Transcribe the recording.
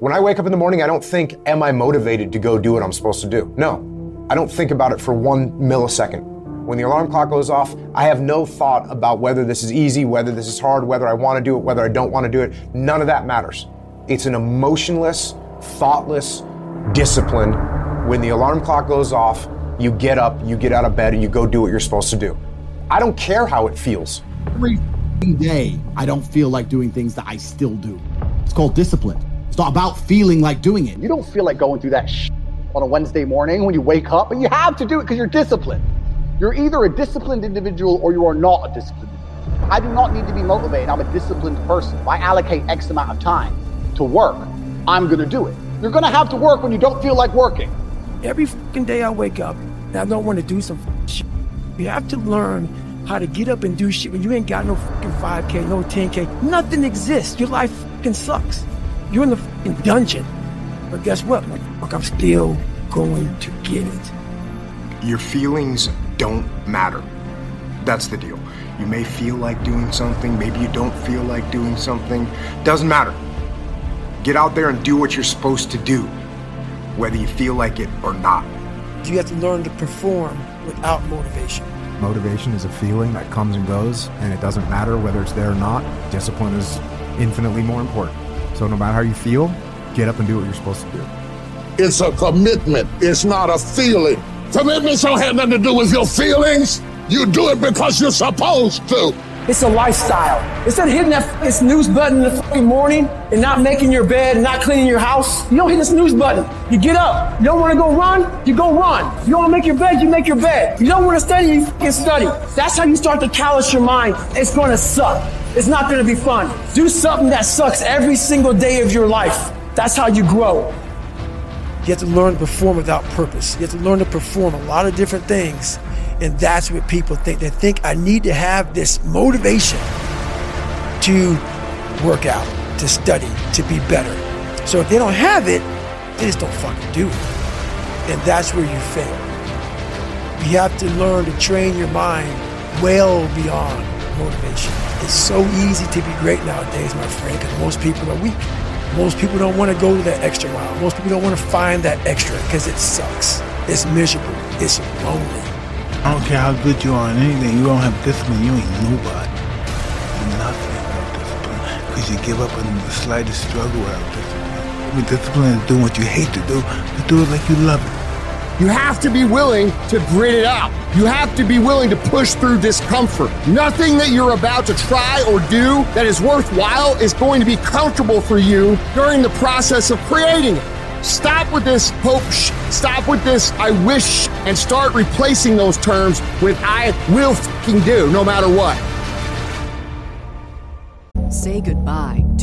When I wake up in the morning, I don't think, am I motivated to go do what I'm supposed to do? No. I don't think about it for one millisecond. When the alarm clock goes off, I have no thought about whether this is easy, whether this is hard, whether I want to do it, whether I don't want to do it. None of that matters. It's an emotionless, thoughtless discipline. When the alarm clock goes off, you get up, you get out of bed, and you go do what you're supposed to do. I don't care how it feels. Every day, I don't feel like doing things that I still do. It's called discipline. It's not about feeling like doing it. You don't feel like going through that sh- on a Wednesday morning when you wake up, but you have to do it because you're disciplined. You're either a disciplined individual or you are not a disciplined individual. I do not need to be motivated. I'm a disciplined person. If I allocate X amount of time to work, I'm going to do it. You're going to have to work when you don't feel like working. Every fucking day I wake up and I don't want to do some shit. You have to learn how to get up and do shit when you ain't got no fucking 5K, no 10K. Nothing exists. Your life fucking sucks. You're in the fucking dungeon. But guess what? Like, I'm still going to get it. Your feelings don't matter. That's the deal. You may feel like doing something, maybe you don't feel like doing something. Doesn't matter. Get out there and do what you're supposed to do, whether you feel like it or not. You have to learn to perform without motivation. Motivation is a feeling that comes and goes, and it doesn't matter whether it's there or not. Discipline is infinitely more important. So, no matter how you feel, get up and do what you're supposed to do. It's a commitment, it's not a feeling. Commitments don't have nothing to do with your feelings. You do it because you're supposed to. It's a lifestyle. Instead of hitting that snooze button in the morning and not making your bed and not cleaning your house, you don't hit the snooze button. You get up. You don't want to go run, you go run. You don't want to make your bed, you make your bed. You don't want to study, you fucking study. That's how you start to callous your mind. It's going to suck. It's not going to be fun. Do something that sucks every single day of your life. That's how you grow. You have to learn to perform without purpose. You have to learn to perform a lot of different things. And that's what people think. They think I need to have this motivation to work out, to study, to be better. So if they don't have it, they just don't fucking do it. And that's where you fail. You have to learn to train your mind well beyond motivation. It's so easy to be great nowadays, my friend, because most people are weak. Most people don't want to go to that extra mile. Most people don't want to find that extra because it sucks. It's miserable. It's lonely. I don't care how good you are in anything. You don't have discipline. You ain't nobody. You're nothing without discipline. Because you give up on the slightest struggle without discipline. Mean, discipline is doing what you hate to do, but do it like you love it. You have to be willing to grit it out. You have to be willing to push through discomfort. Nothing that you're about to try or do that is worthwhile is going to be comfortable for you during the process of creating it. Stop with this hope, sh- stop with this I wish, and start replacing those terms with I will fucking do no matter what. Say goodbye